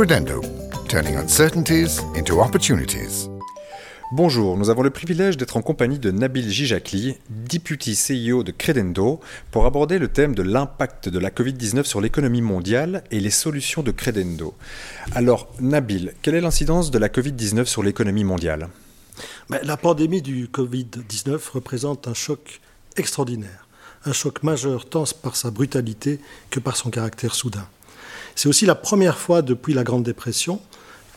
Credendo, turning uncertainties into opportunities. Bonjour, nous avons le privilège d'être en compagnie de Nabil Gijakli, député CEO de Credendo, pour aborder le thème de l'impact de la Covid-19 sur l'économie mondiale et les solutions de Credendo. Alors, Nabil, quelle est l'incidence de la Covid-19 sur l'économie mondiale? Ben, La pandémie du Covid-19 représente un choc extraordinaire, un choc majeur tant par sa brutalité que par son caractère soudain. C'est aussi la première fois depuis la Grande Dépression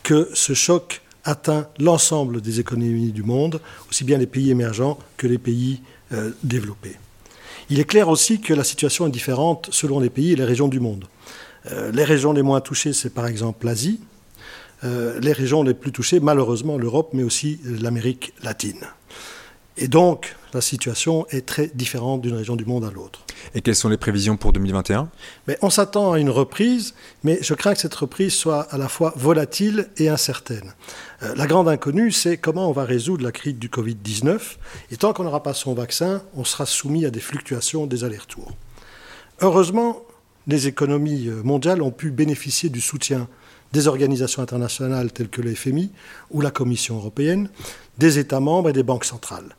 que ce choc atteint l'ensemble des économies du monde, aussi bien les pays émergents que les pays euh, développés. Il est clair aussi que la situation est différente selon les pays et les régions du monde. Euh, les régions les moins touchées, c'est par exemple l'Asie. Euh, les régions les plus touchées, malheureusement, l'Europe, mais aussi l'Amérique latine. Et donc, la situation est très différente d'une région du monde à l'autre. Et quelles sont les prévisions pour 2021 mais On s'attend à une reprise, mais je crains que cette reprise soit à la fois volatile et incertaine. Euh, la grande inconnue, c'est comment on va résoudre la crise du Covid-19. Et tant qu'on n'aura pas son vaccin, on sera soumis à des fluctuations des allers-retours. Heureusement, les économies euh, mondiales ont pu bénéficier du soutien des organisations internationales telles que le FMI ou la Commission européenne, des États membres et des banques centrales.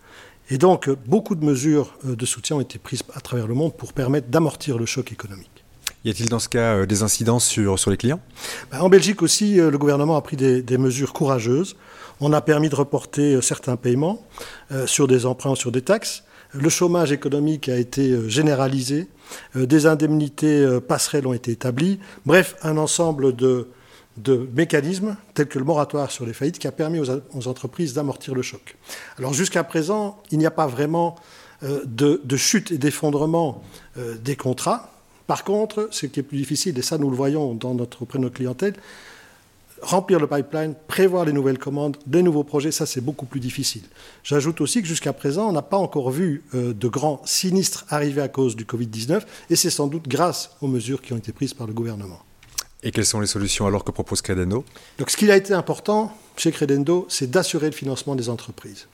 Et donc, beaucoup de mesures euh, de soutien ont été prises à travers le monde pour permettre d'amortir le choc économique. Y a-t-il dans ce cas euh, des incidences sur, sur les clients? Ben, En Belgique aussi, euh, le gouvernement a pris des, mesures courageuses. On a permis de reporter certains paiements sur des emprunts, sur des taxes. Le chômage économique a été généralisé. Des indemnités passerelles ont été établies. Bref, un ensemble de, de mécanismes tels que le moratoire sur les faillites qui a permis aux, entreprises d'amortir le choc. Alors jusqu'à présent, il n'y a pas vraiment euh, de, chute et d'effondrement euh, des contrats. Par contre, ce qui est plus difficile, et ça nous le voyons dans notre, auprès de notre clientèle, remplir le pipeline, prévoir les nouvelles commandes, des nouveaux projets, ça c'est beaucoup plus difficile. J'ajoute aussi que jusqu'à présent, on n'a pas encore vu euh, de grands sinistres arriver à cause du Covid-19, et c'est sans doute grâce aux mesures qui ont été prises par le gouvernement. Et quelles sont les solutions alors que propose Credendo? Donc, ce qui a été important chez Credendo, c'est d'assurer le financement des entreprises.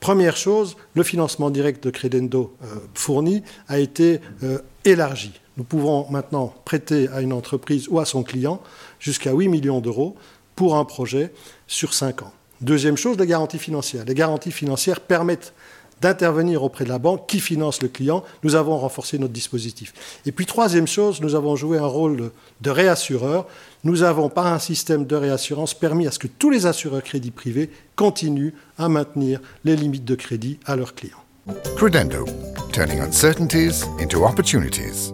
Première chose, le financement direct de Credendo euh, fourni a été euh, élargi. Nous pouvons maintenant prêter à une entreprise ou à son client jusqu'à 8 millions d'euros pour un projet sur 5 ans. Deuxième chose, les garanties financières. Les garanties financières permettent d'intervenir auprès de la banque qui finance le client. Nous avons renforcé notre dispositif. Et puis troisième chose, nous avons joué un rôle de réassureur. Nous avons, par un système de réassurance, permis à ce que tous les assureurs crédits privés continuent à maintenir les limites de crédit à leurs clients. Credendo, turning uncertainties into opportunities.